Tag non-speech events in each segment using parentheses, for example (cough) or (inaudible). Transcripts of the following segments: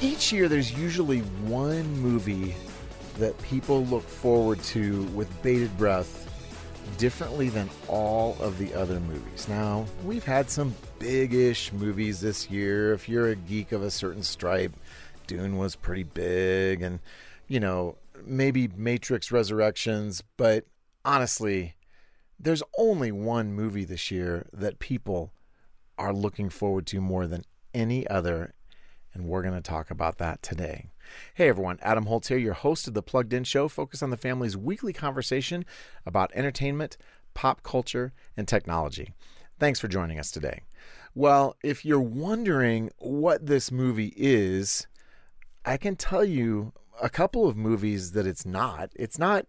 Each year, there's usually one movie that people look forward to with bated breath differently than all of the other movies. Now, we've had some big ish movies this year. If you're a geek of a certain stripe, Dune was pretty big, and, you know, maybe Matrix Resurrections, but honestly, there's only one movie this year that people are looking forward to more than any other, and we're going to talk about that today. Hey everyone, Adam Holz here, your host of the Plugged In Show, Focus on the Family's weekly conversation about entertainment, pop culture, and technology. Thanks for joining us today. Well, if you're wondering what this movie is, I can tell you a couple of movies that it's not. It's not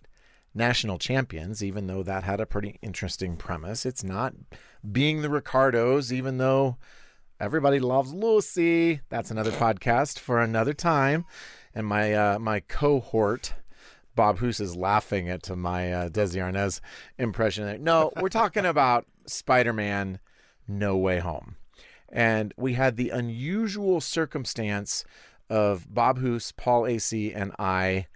National Champions, even though that had a pretty interesting premise. It's not being the Ricardos, even though everybody loves Lucy. That's another podcast for another time. And my uh, my cohort, Bob Hoose, is laughing at my uh, Desi Arnaz impression. There. No, (laughs) we're talking about Spider Man No Way Home. And we had the unusual circumstance of Bob Hoose, Paul Asay, and I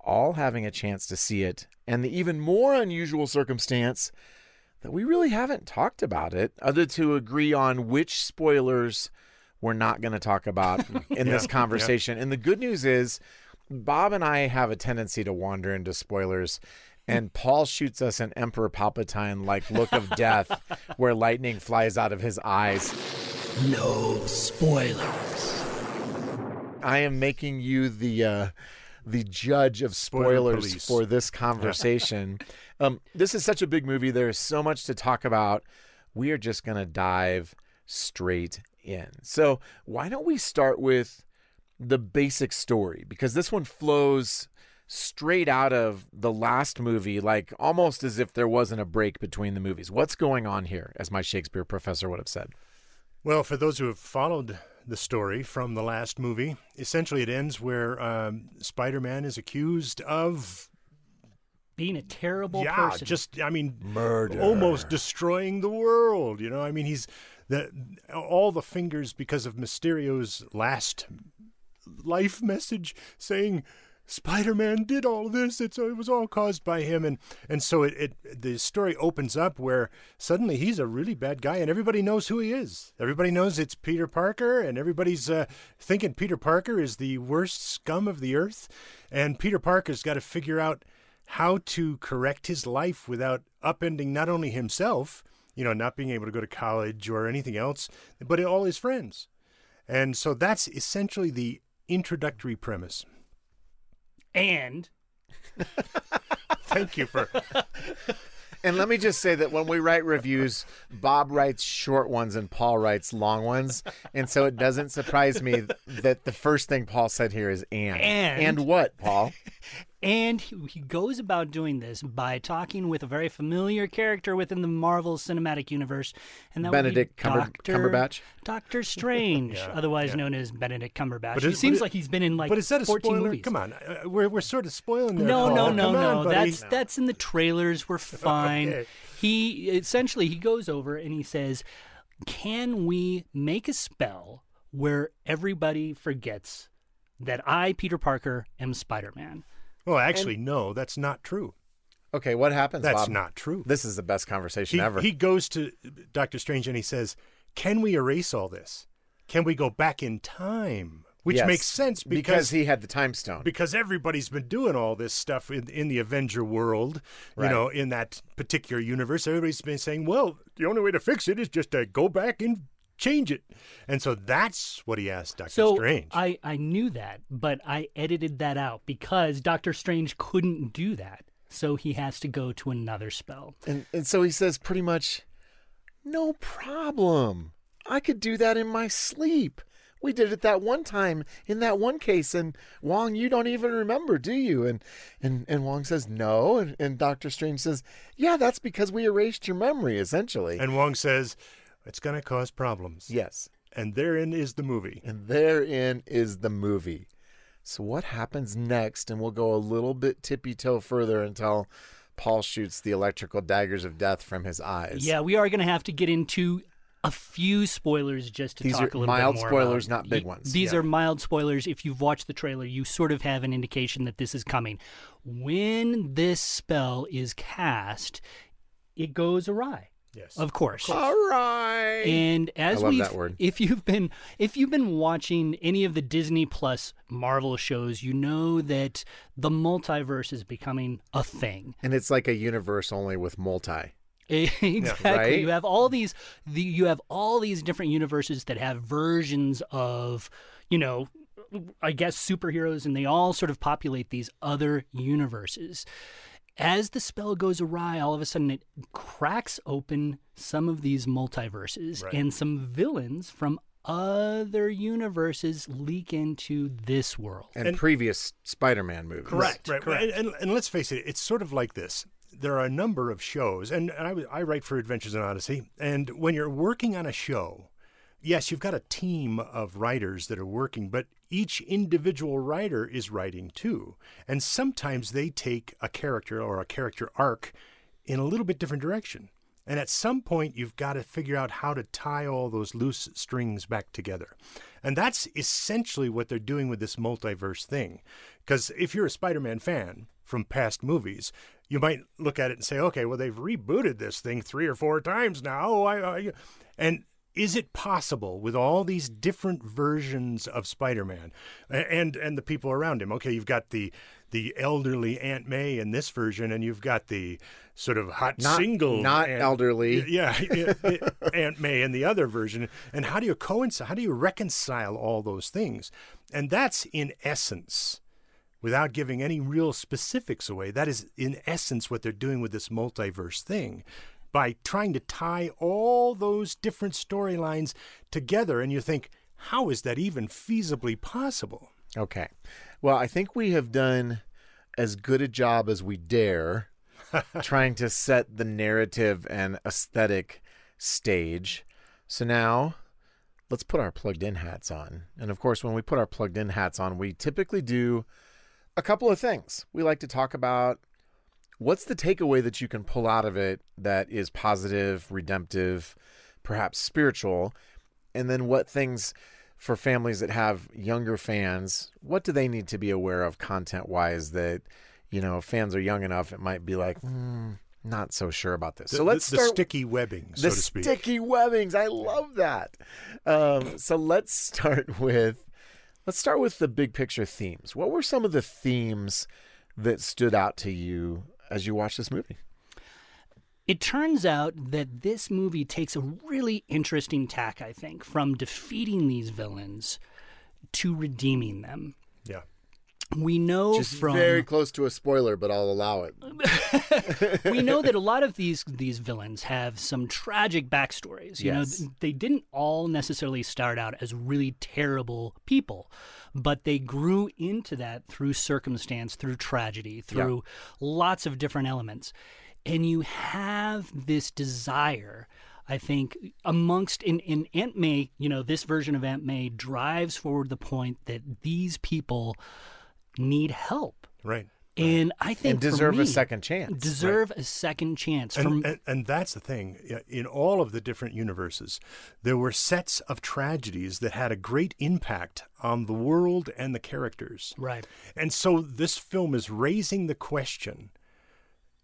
all having a chance to see it, and the even more unusual circumstance that we really haven't talked about it, other to agree on which spoilers we're not going to talk about (laughs) in Yeah, this conversation. And the good news is, Bob and I have a tendency to wander into spoilers. And Paul shoots us an Emperor Palpatine like look of death (laughs) where lightning flies out of his eyes. No spoilers. I am making you the uh, the judge of spoilers police. for this conversation. (laughs) um, this is such a big movie. There is so much to talk about. We are just going to dive straight in. So why don't we start with the basic story because this one flows straight out of the last movie, like almost as if there wasn't a break between the movies. What's going on here, as my Shakespeare professor would have said? Well, for those who have followed the story from the last movie, essentially it ends where um, Spider Man is accused of, being a terrible yeah, person. just, I mean, Murder. almost destroying the world. You know, I mean, he's the all the fingers because of Mysterio's last life message saying Spider-Man did all this. It's it was all caused by him, and and so it, it the story opens up where suddenly he's a really bad guy, and everybody knows who he is. Everybody knows it's Peter Parker, and everybody's uh, thinking Peter Parker is the worst scum of the earth, and Peter Parker's got to figure out how to correct his life without upending not only himself, you know, not being able to go to college or anything else, but all his friends. And so that's essentially the introductory premise. And (laughs) Thank you for (laughs) And let me just say that when we write reviews, Bob writes short ones and Paul writes long ones. And so it doesn't surprise me that the first thing Paul said here is and. And- and what, Paul? And he, he goes about doing this by talking with a very familiar character within the Marvel Cinematic Universe, and that Benedict would be Cumber- Doctor, Cumberbatch? Doctor Strange, (laughs) Yeah, otherwise yeah. known as Benedict Cumberbatch. But he is- but seems it- like he's been in like But is that a 14 spoiler? movies. Come on. Uh, we're, we're sort of spoiling there. No, no, Paul. no, Come no. on, buddy. That's that's in the trailers. We're (laughs) fine. Okay. He essentially he goes over and he says, "Can we make a spell where everybody forgets that I, Peter Parker, am Spider-Man?" Oh, well, actually, no, that's not true. Okay, what happens, That's Bob? not true. This is the best conversation He, ever. he goes to Doctor Strange and he says, "Can we erase all this? Can we go back in time?" Which Yes, makes sense because because he had the time stone. because everybody's been doing all this stuff in, in the Avenger world, you Right. know, in that particular universe. Everybody's been saying, well, the only way to fix it is just to go back and change it. And so that's what he asked Doctor So Strange. I I knew that, but I edited that out because Doctor Strange couldn't do that. So he has to go to another spell. and, and so he says pretty much, no problem. I could do that in my sleep. We did it that one time in that one case, and Wong, you don't even remember, do you? And and and Wong says no, and, and Doctor Strange says, yeah, that's because we erased your memory, essentially. and Wong says, it's going to cause problems. yes, And therein is the movie. and therein is the movie. So what happens next? And we'll go a little bit tippy toe further until Paul shoots the electrical daggers of death from his eyes. Yeah, we are going to have to get into a few spoilers just to These talk are a little mild bit more Mild spoilers, about. not big ones. These Yeah. are mild spoilers. If you've watched the trailer, you sort of have an indication that this is coming. When this spell is cast, it goes awry. Yes. Of course. All right. And as we've, that word. if you've been if you've been watching any of the Disney Plus Marvel shows, you know that the multiverse is becoming a thing. and it's like a universe only with multi. (laughs) exactly. Right? You have all these the, you have all these different universes that have versions of, you know, I guess superheroes and they all sort of populate these other universes. As the spell goes awry, all of a sudden it cracks open some of these multiverses Right. and some villains from other universes leak into this world. And, And- previous Spider-Man movies. Correct. Right. correct. And, and, and let's face it, it's sort of like this. There are a number of shows, and, and I, w- I write for Adventures in Odyssey. And when you're working on a show, yes, you've got a team of writers that are working, but each individual writer is writing too. And sometimes they take a character or a character arc in a little bit different direction. And at some point, you've got to figure out how to tie all those loose strings back together. And that's essentially what they're doing with this multiverse thing. Because if you're a Spider Man fan from past movies, you might look at it and say, okay, well, they've rebooted this thing three or four times now. I, I, and is it possible with all these different versions of Spider-Man and and the people around him? Okay, you've got the the elderly Aunt May in this version, and you've got the sort of hot Not- single, not Aunt- elderly. yeah, (laughs) Aunt May in the other version. And how do you coincide? How do you reconcile all those things? And that's in essence without giving any real specifics away, that is in essence what they're doing with this multiverse thing by trying to tie all those different storylines together. And you think, how is that even feasibly possible? Okay. Well, I think we have done as good a job as we dare (laughs) trying to set the narrative and aesthetic stage. So now let's put our plugged in hats on. And of course, when we put our plugged in hats on, we typically do a couple of things. We like to talk about what's the takeaway that you can pull out of it that is positive, redemptive, perhaps spiritual, and then what things for families that have younger fans, what do they need to be aware of content wise that, you know, if fans are young enough, it might be like, hmm, not so sure about this. The, so let's the, the start sticky webbing, so the to speak. sticky webbings. I love that. Um, so let's start with let's start with the big picture themes. What were some of the themes that stood out to you as you watch this movie? It turns out that this movie takes a really interesting tack, I think, from defeating these villains to redeeming them. Yeah. We know Just from very close to a spoiler, but I'll allow it. (laughs) we know (laughs) that a lot of these these villains have some tragic backstories. You Yes. know, they didn't all necessarily start out as really terrible people, but they grew into that through circumstance, through tragedy, through lots of different elements. And you have this desire, I think, amongst in, in Aunt May, you know, this version of Aunt May drives forward the point that these people need help. Right. And I think And deserve a second chance. Deserve a second chance. And, and, and that's the thing. In all of the different universes, there were sets of tragedies that had a great impact on the world and the characters. right, And so this film is raising the question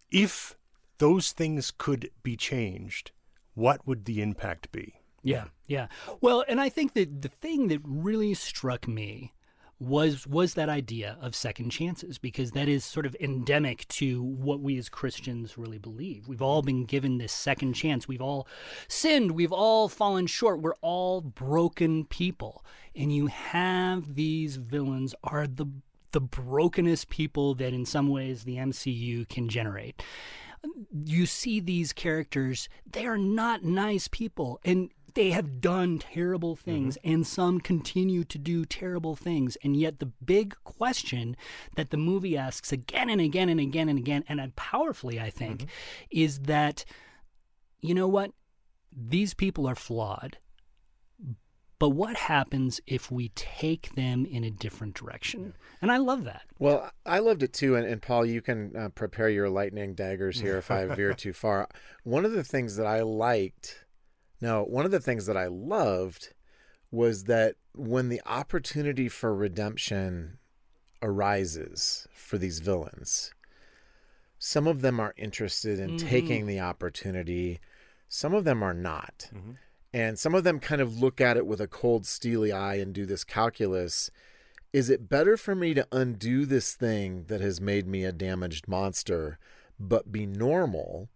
if those things could be changed, what would the impact be? yeah, yeah. Well, and I think that the thing that really struck me was was that idea of second chances because that is sort of endemic to what we as Christians really believe. We've all been given this second chance. We've all sinned. We've all fallen short. We're all broken people. And you have these villains are the the brokenest people that in some ways the MCU can generate. You see these characters, they are not nice people and they have done terrible things and some continue to do terrible things. And yet the big question that the movie asks again and again and again and again and powerfully I think is that you know what? These people are flawed. But what happens if we take them in a different direction? And I love that. Well, I loved it too, and, and Paul, you can uh, prepare your lightning daggers here if (laughs) I veer too far. One of the things that I liked, Now, one of the things that I loved was that when the opportunity for redemption arises for these villains, some of them are interested in mm-hmm. taking the opportunity, some of them are not. Mm-hmm. And some of them kind of look at it with a cold, steely eye and do this calculus. Is it better for me to undo this thing that has made me a damaged monster, but be normal?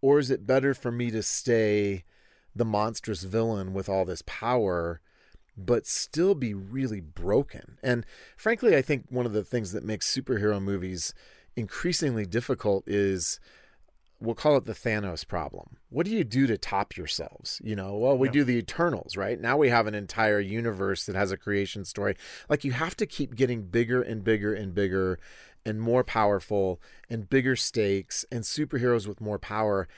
Or is it better for me to stay the monstrous villain with all this power, but still be really broken? And frankly, I think one of the things that makes superhero movies increasingly difficult is we'll call it the Thanos problem. What do you do to top yourselves? You know, well, we Yeah. do the Eternals, right? Now we have an entire universe that has a creation story. Like you have to keep getting bigger and bigger and bigger and more powerful and bigger stakes and superheroes with more power.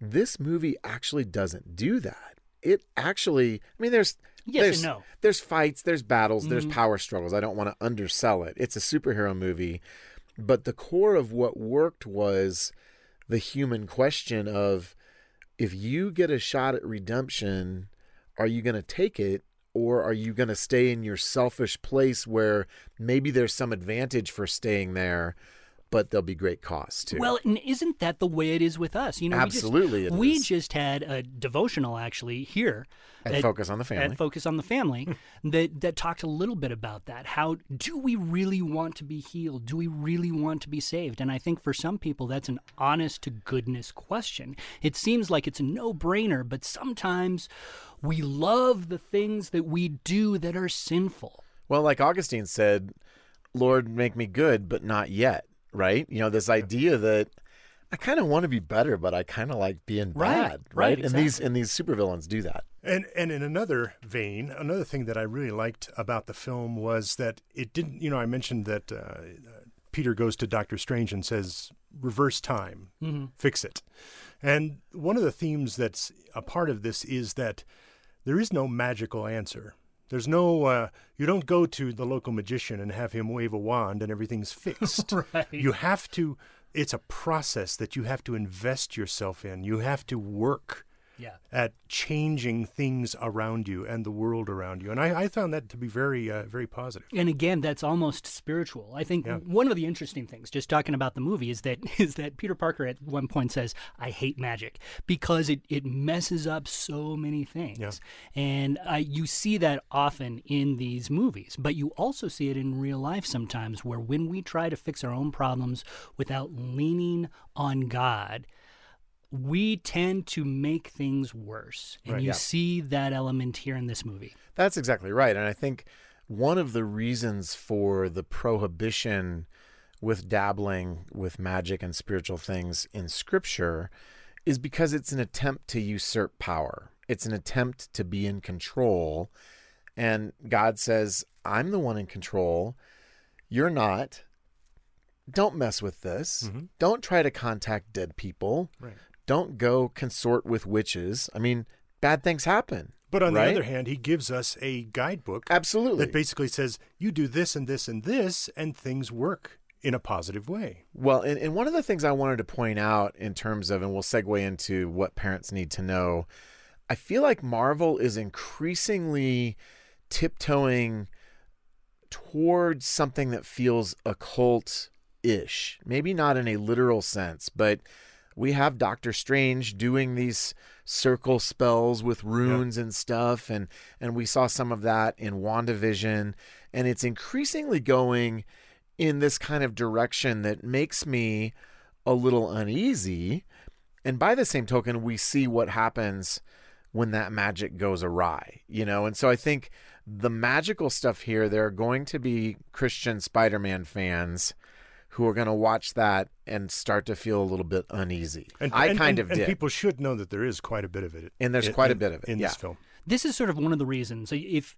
This movie actually doesn't do that. It actually, I mean, there's Yes there's, and no. There's fights, there's battles, there's mm-hmm. power struggles. I don't want to undersell it. It's a superhero movie, but the core of what worked was the human question of if you get a shot at redemption, are you going to take it or are you going to stay in your selfish place where maybe there's some advantage for staying there, but there'll be great costs too? Well, and isn't that the way it is with us? You know, Absolutely We just, we just had a devotional actually here and at- focus on the family. at Focus on the Family (laughs) that that talked a little bit about that. How do we really want to be healed? Do we really want to be saved? And I think for some people that's an honest to goodness question. It seems like it's a no-brainer, but sometimes we love the things that we do that are sinful. Well, like Augustine said, Lord, make me good, but not yet, right? You know, this idea that I kind of want to be better, but I kind of like being Right, bad, right, And these and these supervillains do that. And and in another vein, another thing that I really liked about the film was that it didn't. You know, I mentioned that uh, Peter goes to Doctor Strange and says, "Reverse time, fix it." And one of the themes that's a part of this is that there is no magical answer. There's no. Uh, you don't go to the local magician and have him wave a wand and everything's (laughs) fixed. Right. You have to. It's a process that you have to invest yourself in. You have to work Yeah. at changing things around you and the world around you. And I, I found that to be very, uh, very positive. and again that's almost spiritual i think Yeah. one of the interesting things just talking about the movie is that (laughs) is that peter parker at one point says i hate magic because it, it messes up so many things Yeah. and I, you see that often in these movies but you also see it in real life sometimes where when we try to fix our own problems without leaning on god we tend to make things worse and Right. you Yeah. see that element here in this movie That's exactly right. And I think one of the reasons for the prohibition with dabbling with magic and spiritual things in scripture is because it's an attempt to usurp power. It's an attempt to be in control. And God says, I'm the one in control. You're not. Don't mess with this. Mm-hmm. Don't try to contact dead people. Right. Don't go consort with witches. I mean, bad things happen. But on right? the other hand, he gives us a guidebook Absolutely. that basically says you do this and this and this, and things work in a positive way. Well, and, and one of the things I wanted to point out in terms of, and we'll segue into what parents need to know, I feel like Marvel is increasingly tiptoeing towards something that feels occult ish. Maybe not in a literal sense, but we have Doctor Strange doing these circle spells with runes and stuff and and we saw some of that in WandaVision and it's increasingly going in this kind of direction that makes me a little uneasy and by the same token we see what happens when that magic goes awry you know? And so i think the magical stuff here there are going to be christian spider-man fans who are going to watch that and start to feel a little bit uneasy And i and- kind and- of and did people should know that there is quite a bit of it. And there's in- quite a bit of it, in yeah. this film. This is sort of one of the reasons. If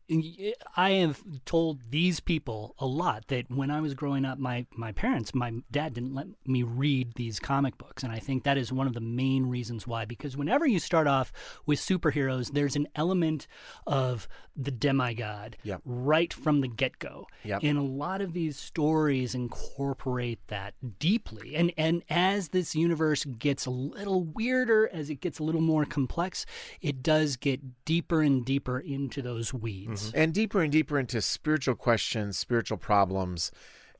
I have told these people a lot that when I was growing up, my my parents, my dad didn't let me read these comic books, and I think that is one of the main reasons why. Because whenever you start off with superheroes, there's an element of the demigod Yep. right from the get go, Yep. and a lot of these stories incorporate that deeply. And and as this universe gets a little weirder, as it gets a little more complex, it does get deeper and deeper into those weeds. and deeper and deeper into spiritual questions, spiritual problems,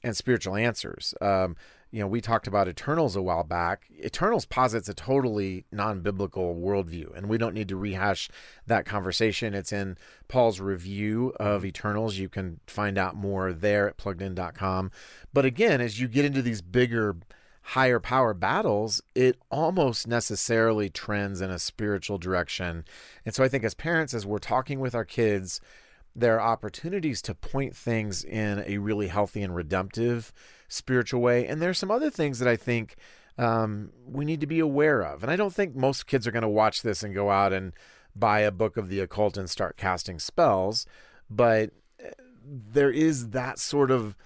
and spiritual answers. Um, you know, we talked about Eternals a while back. Eternals posits a totally non-biblical worldview, and we don't need to rehash that conversation. It's in Paul's review of Eternals. You can find out more there at pluggedin.com. But again, as you get into these bigger higher power battles, it almost necessarily trends in a spiritual direction. And so I think as parents, as we're talking with our kids, there are opportunities to point things in a really healthy and redemptive spiritual way. And there's some other things that I think um, we need to be aware of. And I don't think most kids are going to watch this and go out and buy a book of the occult and start casting spells. But uh, there is that sort of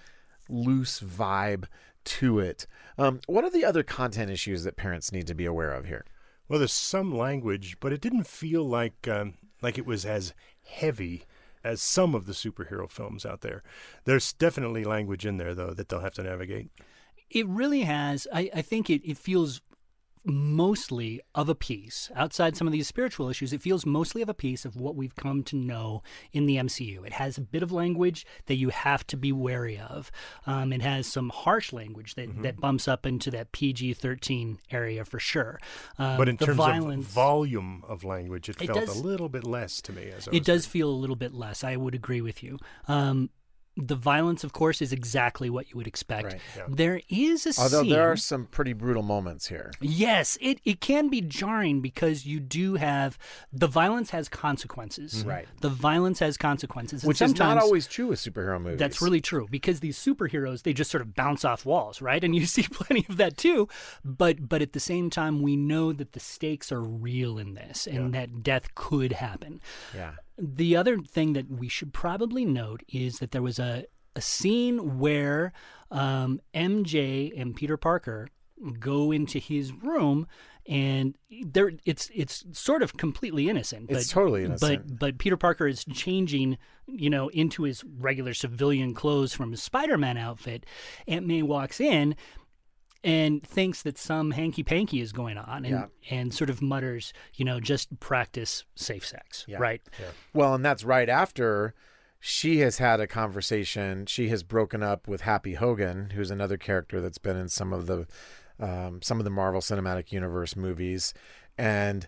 loose vibe to it. Um, what are the other content issues that parents need to be aware of here? Well, there's some language, but it didn't feel like um, like it was as heavy as some of the superhero films out there. There's definitely language in there though that they'll have to navigate. It really has. I, I think it, it feels mostly of a piece. Outside some of these spiritual issues it feels mostly of a piece of what we've come to know in the mcu it has a bit of language that you have to be wary of. Um, it has some harsh language that, that bumps up into that pg-13 area for sure. Um, But in terms violence, of volume of language, it, It felt does- a little bit less to me. As I it does feel a little bit less i would agree with you. Um, the violence of course is exactly what you would expect Right, yeah. there is a Although scene there are some pretty brutal moments here. Yes, it, it can be jarring because you do have the violence has consequences. Mm-hmm. Right. The violence has consequences. Which is not always true with superhero movies. That's really true because these superheroes they just sort of bounce off walls, right? And you (laughs) see plenty of that too. But but at the same time, we know that the stakes are real in this, and that death could happen. yeah. The other thing that we should probably note is that there was a, a scene where um, MJ and Peter Parker go into his room and there it's it's sort of completely innocent It's but, totally innocent. but but Peter Parker is changing you know into his regular civilian clothes from his Spider-Man outfit Aunt May walks in and thinks that some hanky panky is going on and, Yeah. and sort of mutters, you know, just practice safe sex, Yeah. right? Well, and that's right after she has had a conversation. She has broken up with Happy Hogan, who's another character that's been in some of the um, some of the Marvel Cinematic Universe movies, and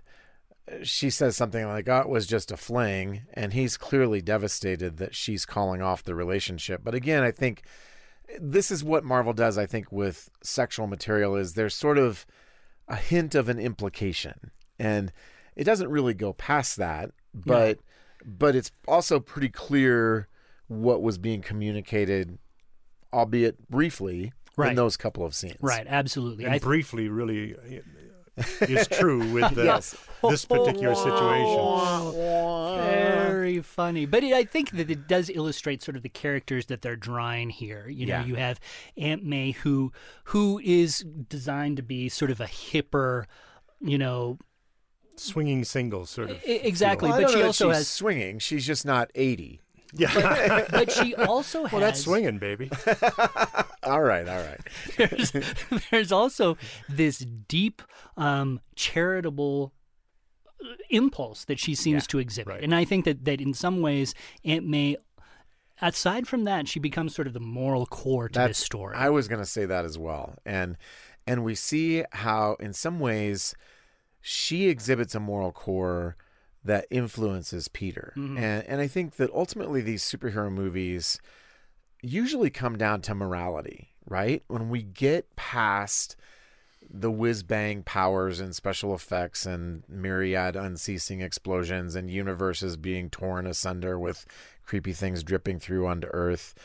she says something like, "Oh, it was just a fling," and he's clearly devastated that she's calling off the relationship. But again, I think this is what Marvel does. I think with sexual material is there's sort of a hint of an implication, and it doesn't really go past that, but but it's also pretty clear what was being communicated, albeit briefly, Right. in those couple of scenes. Right, absolutely. and I briefly really (laughs) is true with the, Yes. this particular situation. (laughs) very funny, but it, I think that it does illustrate sort of the characters that they're drawing here. You know, Yeah. you have Aunt May who who is designed to be sort of a hipper, you know, Swinging singles, sort of. exactly. Well, but she also has, swinging. She's just not eighty. Yeah. but she (laughs) also has. well, that's swinging, baby. (laughs) All right, all right. (laughs) there's, there's also this deep um, charitable uh, impulse that she seems to exhibit. right. And I think that, that in some ways, Aunt May, aside from that, she becomes sort of the moral core to this story. I was going to say that as well, and and we see how, in some ways, she exhibits a moral core that influences Peter, Mm-hmm. and and I think that ultimately these superhero movies usually come down to morality, right? When we get past the whiz bang powers and special effects and myriad unceasing explosions and universes being torn asunder with creepy things dripping through onto Earth.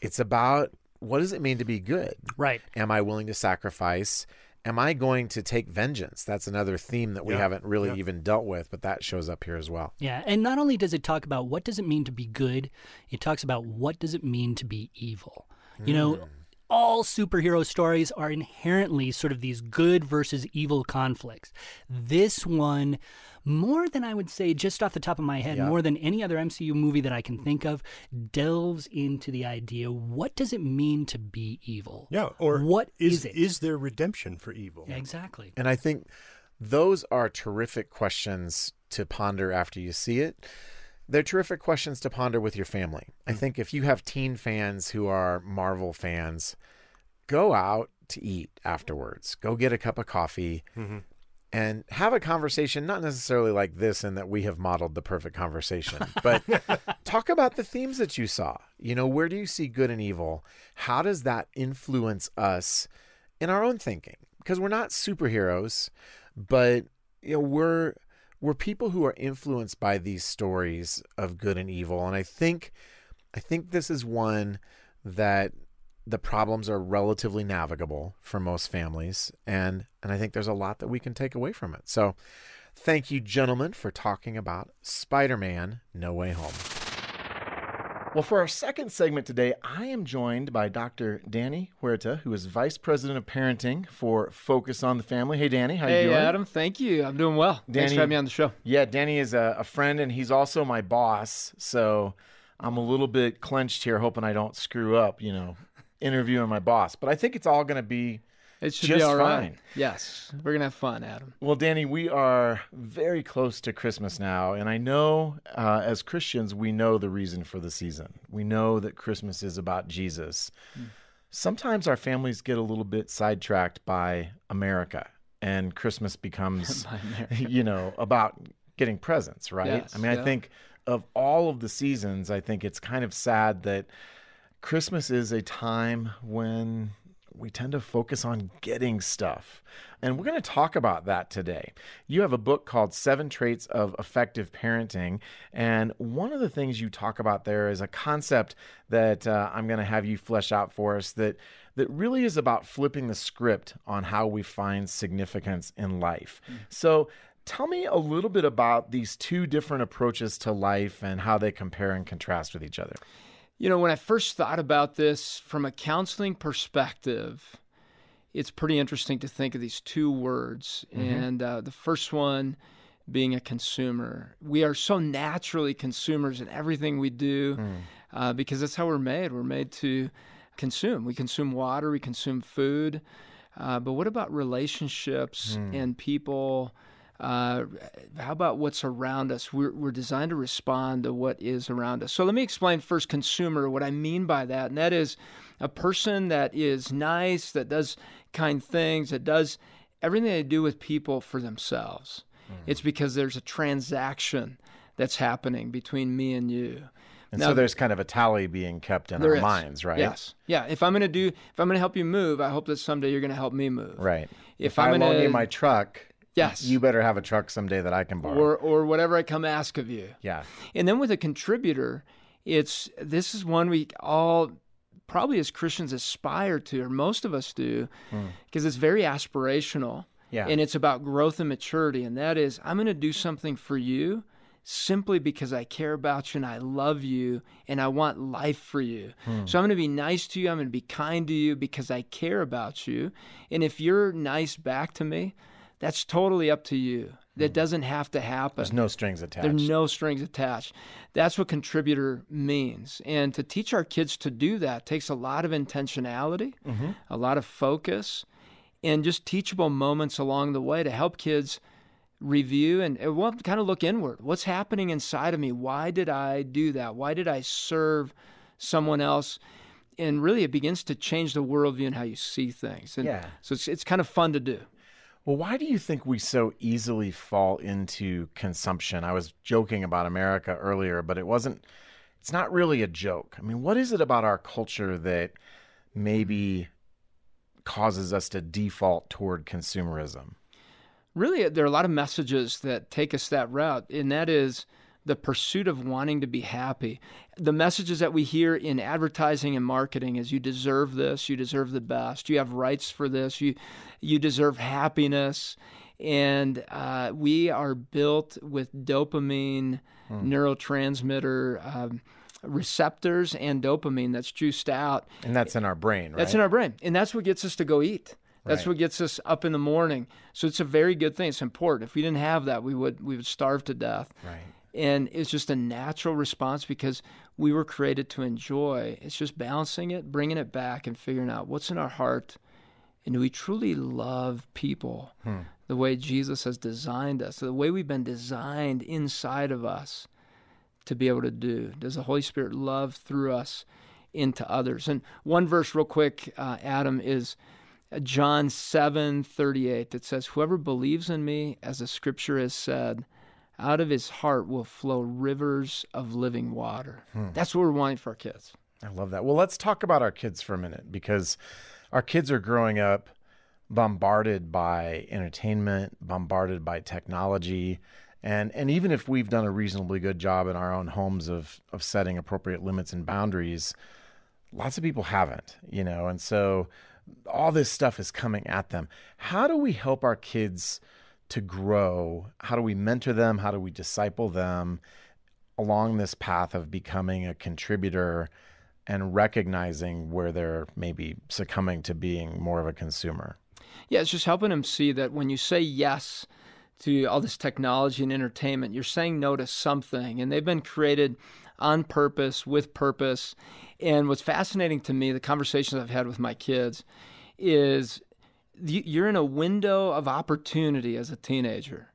It's about what does it mean to be good? right. Am I willing to sacrifice? Am I going to take vengeance? That's another theme that we Yeah, haven't really yeah. even dealt with, but that shows up here as well. Yeah, and not only does it talk about what does it mean to be good, it talks about what does it mean to be evil. You know, mm. All superhero stories are inherently sort of these good versus evil conflicts. This one, more than I would say, just off the top of my head, Yeah. more than any other MCU movie that I can think of, delves into the idea what does it mean to be evil? Yeah, or what is is it? Is there redemption for evil? Yeah, exactly. And I think those are terrific questions to ponder after you see it. They're terrific questions to ponder with your family. I mm. think if you have teen fans who are Marvel fans, go out to eat afterwards. Go get a cup of coffee mm-hmm. and have a conversation, not necessarily like this, in that we have modeled the perfect conversation, but (laughs) talk about the themes that you saw. You know, where do you see good and evil? How does that influence us in our own thinking? Because we're not superheroes, but you know, we're we're people who are influenced by these stories of good and evil. And I think I think this is one that the problems are relatively navigable for most families and and I think there's a lot that we can take away from it. So thank you gentlemen for talking about Spider-Man No Way Home. Well, for our second segment today, I am joined by Dr. Danny Huerta, who is Vice President of Parenting for Focus on the Family. Hey, Danny, how Hey, you doing? Hey, Adam. Thank you. I'm doing well. Thanks for having me on the show. Yeah, Danny is a, a friend, and he's also my boss. So I'm a little bit clenched here, hoping I don't screw up. You know, interviewing my boss. But I think it's all going to be It should Just be all right. fine. Yes, we're gonna have fun, Adam. Well, Danny, we are very close to Christmas now, and I know uh, as Christians, we know the reason for the season. We know that Christmas is about Jesus. Sometimes our families get a little bit sidetracked by America, and Christmas becomes, (laughs) (laughs) you know, about getting presents, right? Yes, I mean, I think of all of the seasons, I think it's kind of sad that Christmas is a time when we tend to focus on getting stuff. And we're going to talk about that today. You have a book called Seven Traits of Effective Parenting. And one of the things you talk about there is a concept that uh, I'm going to have you flesh out for us that, that really is about flipping the script on how we find significance in life. So, Tell me a little bit about these two different approaches to life and how they compare and contrast with each other. You know, when I first thought about this from a counseling perspective, it's pretty interesting to think of these two words. And uh, the first one being a consumer. We are so naturally consumers in everything we do uh, because that's how we're made. We're made to consume. We consume water, we consume food. Uh, but what about relationships and people? Uh, how about what's around us? We're, we're designed to respond to what is around us. So let me explain first consumer, what I mean by that. And that is a person that is nice, that does kind things, that does everything they do with people for themselves. It's because there's a transaction that's happening between me and you. And Now- so there's kind of a tally being kept in our is. minds, right? Yes. Yeah. If I'm going to do, if I'm going to help you move, I hope that someday you're going to help me move. Right. If, If, I'm going loan to, you my truck, Yes. you better have a truck someday that I can borrow. or or whatever I come ask of you. yeah. And then with a contributor, it's this is one we all probably as Christians aspire to, or most of us do, hmm. because it's very aspirational. Yeah. And it's about growth and maturity. And that is, I'm going to do something for you simply because I care about you and I love you and I want life for you. Hmm. So I'm going to be nice to you. I'm going to be kind to you because I care about you. And if you're nice back to me, that's totally up to you. That hmm. doesn't have to happen. There's no strings attached. There's no strings attached. That's what contributor means. And to teach our kids to do that takes a lot of intentionality, mm-hmm. a lot of focus, and just teachable moments along the way to help kids review and well, kind of look inward. What's happening inside of me? Why did I do that? Why did I serve someone else? And really, it begins to change the worldview and how you see things. And Yeah. So it's, it's kind of fun to do. Well, why do you think we so easily fall into consumption? I was joking about America earlier, but it wasn't, it's not really a joke. I mean, what is it about our culture that maybe causes us to default toward consumerism? really there are a lot of messages that take us that route and that is the pursuit of wanting to be happy. The messages that we hear in advertising and marketing is you deserve this, you deserve the best, you have rights for this, you you deserve happiness, and uh, we are built with dopamine hmm. neurotransmitter. Um, receptors and dopamine that's juiced out. And that's in our brain, right? That's in our brain. And that's what gets us to go eat. That's right. what gets us up in the morning. So it's a very good thing. It's important. If we didn't have that, we would we would starve to death. Right. And it's just a natural response because we were created to enjoy. It's just balancing it, bringing it back, and figuring out what's in our heart, and do we truly love people hmm. the way Jesus has designed us, the way we've been designed inside of us to be able to do? Does the Holy Spirit love through us into others? And one verse, real quick, uh, Adam, is John 7 38 that says, Whoever believes in me, as the scripture has said, out of his heart will flow rivers of living water. Hmm. That's what we're wanting for our kids. I love that. Well, let's talk about our kids for a minute because our kids are growing up bombarded by entertainment, bombarded by technology. And, and even if we've done a reasonably good job in our own homes of, of setting appropriate limits and boundaries, lots of people haven't, you know. And so all this stuff is coming at them. How do we help our kids to grow? How do we mentor them? How do we disciple them along this path of becoming a contributor and recognizing where they're maybe succumbing to being more of a consumer? Yeah, it's just helping them see that when you say yes to all this technology and entertainment, you're saying no to something. And they've been created on purpose, with purpose. And what's fascinating to me, the conversations I've had with my kids, is you're in a window of opportunity as a teenager.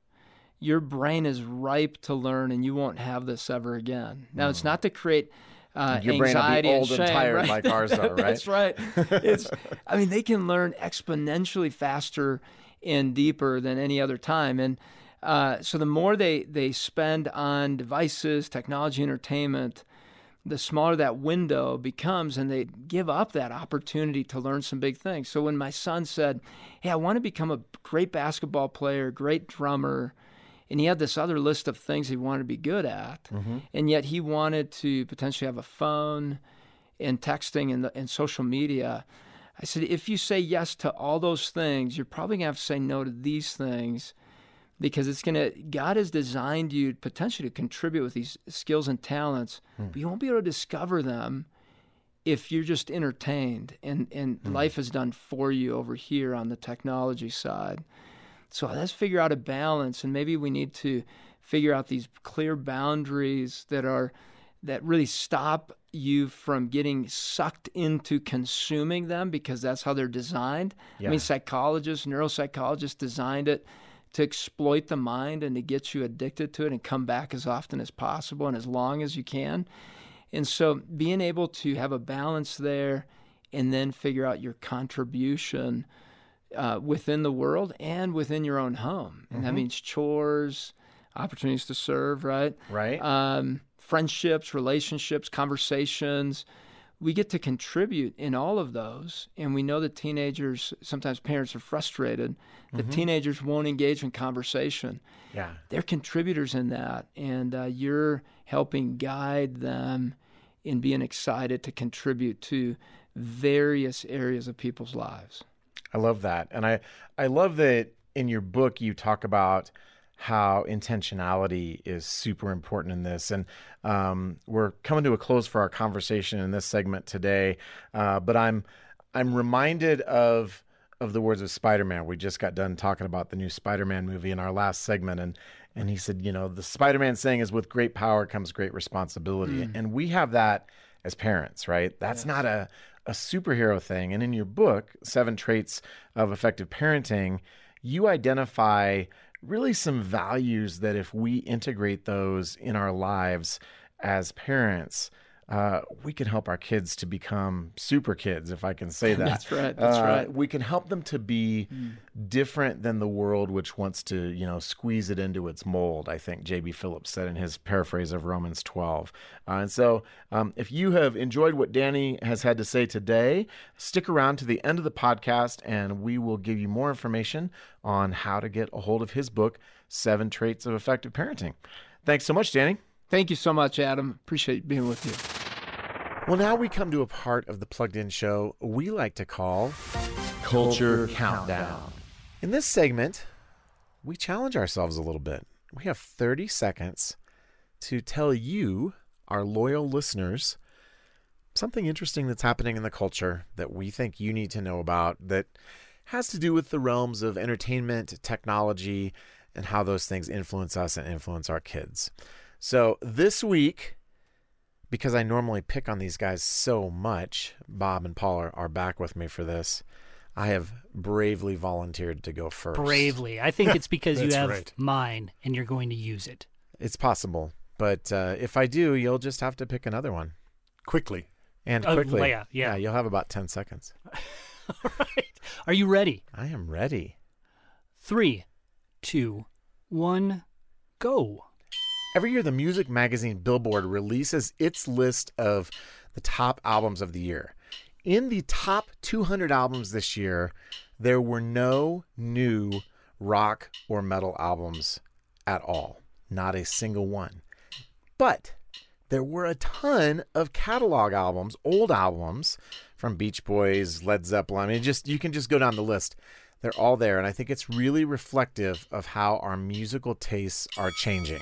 Your brain is ripe to learn, and you won't have this ever again. Now, mm. it's not to create uh, Your anxiety brain will be old and, shame, and tired right? like ours are, (laughs) right? That's right. It's, I mean, they can learn exponentially faster and deeper than any other time, and uh, so the more they they spend on devices, technology, entertainment, the smaller that window becomes and they give up that opportunity to learn some big things. So when my son said, Hey, I want to become a great basketball player, great drummer, and he had this other list of things he wanted to be good at, mm-hmm. and yet he wanted to potentially have a phone and texting and, and social media. I said, if you say yes to all those things, you're probably going to have to say no to these things because it's going to god has designed you potentially to contribute with these skills and talents hmm. but you won't be able to discover them if you're just entertained and, and hmm. life is done for you over here on the technology side so let's figure out a balance and maybe we need to figure out these clear boundaries that are that really stop you from getting sucked into consuming them because that's how they're designed yeah. i mean psychologists neuropsychologists designed it to exploit the mind and to get you addicted to it and come back as often as possible and as long as you can. And so being able to have a balance there and then figure out your contribution uh, within the world and within your own home. And mm-hmm. that means chores, opportunities to serve, right? Right. Um, friendships, relationships, conversations we get to contribute in all of those. And we know that teenagers, sometimes parents are frustrated that mm-hmm. teenagers won't engage in conversation. Yeah. They're contributors in that. And uh, you're helping guide them in being excited to contribute to various areas of people's lives. I love that. And I, I love that in your book you talk about how intentionality is super important in this. And um, we're coming to a close for our conversation in this segment today. Uh, but I'm I'm reminded of of the words of Spider-Man. We just got done talking about the new Spider-Man movie in our last segment, and and he said, you know, the Spider-Man saying is, "With great power comes great responsibility," mm. and we have that as parents, right? That's yes. not a a superhero thing. And in your book, Seven Traits of Effective Parenting, you identify really some values that if we integrate those in our lives as parents, uh, we can help our kids to become super kids, if I can say (laughs) that. that's right. That's uh, right. We can help them to be mm. different than the world, which wants to, you know, squeeze it into its mold. I think J.B. Phillips said in his paraphrase of Romans 12. Uh, and so, um, if you have enjoyed what Danny has had to say today, stick around to the end of the podcast, and we will give you more information on how to get a hold of his book, Seven Traits of Effective Parenting. Thanks so much, Danny. Thank you so much, Adam. Appreciate being with you. Well, now we come to a part of the Plugged In show we like to call Culture Countdown. In this segment, we challenge ourselves a little bit. We have 30 seconds to tell you, our loyal listeners, something interesting that's happening in the culture that we think you need to know about that has to do with the realms of entertainment, technology, and how those things influence us and influence our kids. So this week, because I normally pick on these guys so much, Bob and Paul are, are back with me for this. I have bravely volunteered to go first. Bravely. I think it's because (laughs) you have right. mine and you're going to use it. It's possible. But uh, if I do, you'll just have to pick another one. Quickly. And Oh, quickly. yeah, yeah. you'll have about 10 seconds. (laughs) All right. Are you ready? I am ready. Three, two, one, go. Every year, the music magazine Billboard releases its list of the top albums of the year. In the top 200 albums this year, there were no new rock or metal albums at all. Not a single one. But there were a ton of catalog albums, old albums from Beach Boys, Led Zeppelin. I mean, just you can just go down the list. They're all there, and I think it's really reflective of how our musical tastes are changing.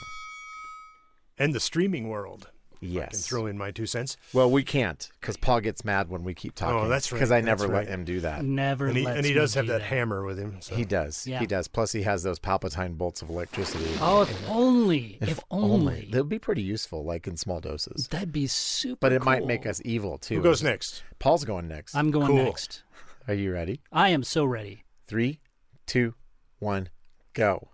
And the streaming world. I can Yes. throw in my two cents. Well, we can't because Paul gets mad when we keep oh, talking. Oh, that's right, Because I that's never let him do that. Never And he, lets and he me does have do that, hammer with him. So. He does. Yeah. He does. Plus, he has those Palpatine bolts of electricity. Oh, if only. If, only. They'll be pretty useful, like in small doses. That'd be super But it might make us evil too. Who goes next? Paul's going next. I'm going Cool. next. Are you ready? I am so ready. Three, two, one, go.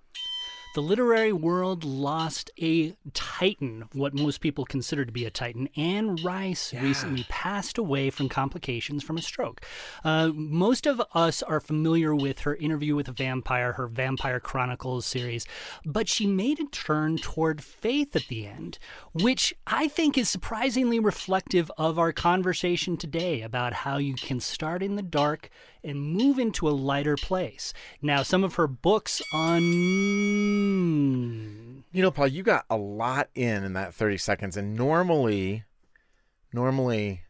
The literary world lost a titan, what most people consider to be a titan. Anne Rice recently passed away from complications from a stroke. Uh, most of us are familiar with her interview with a vampire, her Vampire Chronicles series, but she made a turn toward faith at the end, which I think is surprisingly reflective of our conversation today about how you can start in the dark and move into a lighter place. Now, some of her books on You know, Paul, you got a lot in in that 30 seconds, and normally, normally,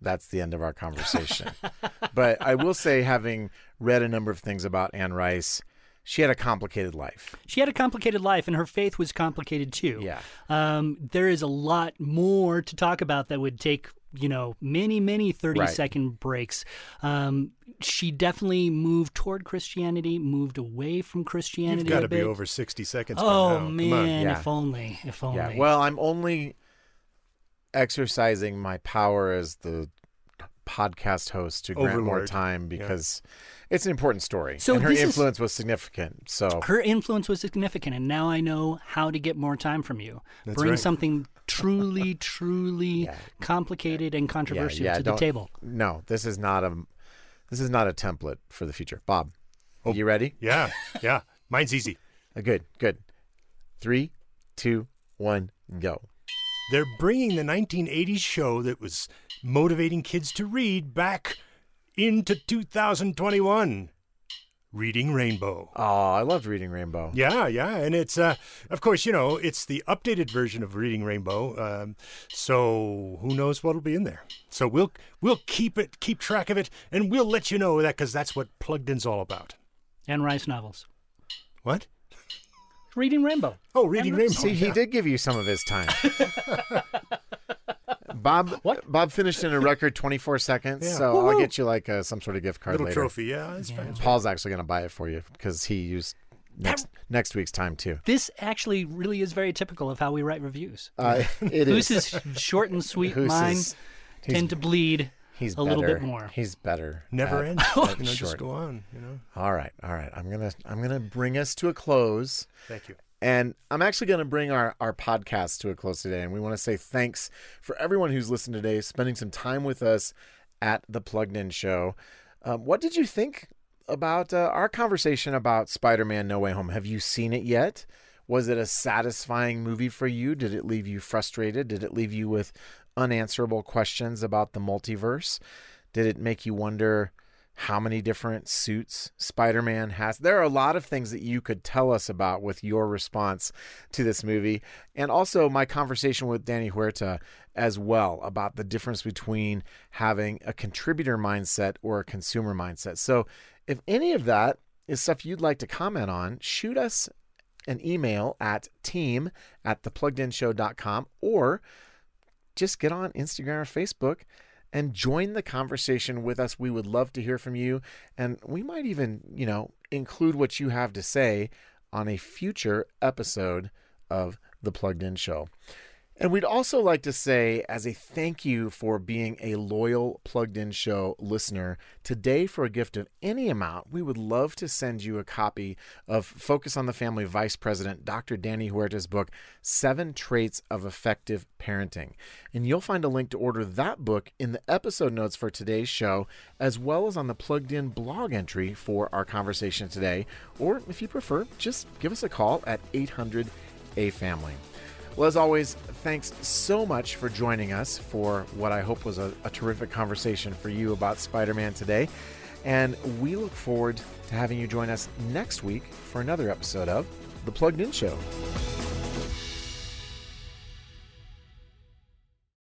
that's the end of our conversation. (laughs) but I will say, having read a number of things about Anne Rice, she had a complicated life. she had a complicated life, and her faith was complicated too. Yeah. Um, there is a lot more to talk about that would take you know many many thirty second Right. breaks um, she definitely moved toward christianity moved away from christianity You've got to be over 60 seconds. oh now. Man Yeah. if only if only Yeah. Well, I'm only exercising my power as the podcast host to grant more time because it's an important story. So and her this is- influence was significant. So her influence was significant and now i know how to get more time from you That's bring right. something truly (laughs) truly Yeah. complicated and controversial yeah, to the table no, this is not a this is not a template for the future. Bob, Oh. you ready? Yeah, yeah. Mine's easy. Uh, good, good. Three, two, one, go. They're bringing the 1980s show that was motivating kids to read back into 2021. Reading Rainbow. Oh, I loved reading Rainbow. Yeah, yeah, and it's uh, of course you know it's the updated version of Reading Rainbow. Um, so who knows what'll be in there? So we'll we'll keep it, keep track of it, and we'll let you know that because that's what Plugged In's all about. Anne Rice novels What? reading rainbow Oh, Reading And- Rainbow. See, he did give you some of his time. (laughs) Bob (laughs) what? Bob finished in a record 24 seconds, Yeah. so I'll get you like a, some sort of gift card little later. trophy. Yeah, that's fine. Paul's actually going to buy it for you because he used next next week's time too. this actually really is very typical of how we write reviews Uh, (laughs) it Whose is. is short and sweet. Whose Mine is- tend to bleed He's a little bit more. He's better. Never at- ends. at you (laughs) know, just go on. You know. All right, all right. I'm gonna I'm gonna bring us to a close. Thank you. And I'm actually going to bring our, our podcast to a close today. And we want to say thanks for everyone who's listened today, spending some time with us at the Plugged In Show. Um, what did you think about uh, our conversation about Spider Man No Way Home? Have you seen it yet? Was it a satisfying movie for you? Did it leave you frustrated? Did it leave you with unanswerable questions about the multiverse? Did it make you wonder how many different suits Spider Man has. There are a lot of things that you could tell us about with your response to this movie. And also my conversation with Danny Huerta as well about the difference between having a contributor mindset or a consumer mindset. So if any of that is stuff you'd like to comment on, shoot us an email at team at thepluggedinshow.com or just get on Instagram or Facebook and join the conversation with us. We would love to hear from you. And we might even, you know, include what you have to say on a future episode of The Plugged In Show. And we'd also like to say, as a thank you for being a loyal Plugged In Show listener, today for a gift of any amount, we would love to send you a copy of Focus on the Family Vice President Dr. Danny Huerta's book, Seven Traits of Effective Parenting. And you'll find a link to order that book in the episode notes for today's show, as well as on the Plugged In blog entry for our conversation today. Or if you prefer, just give us a call at 800 A Family. Well, as always, thanks so much for joining us for what I hope was a, a terrific conversation for you about Spider Man today. And we look forward to having you join us next week for another episode of The Plugged In Show.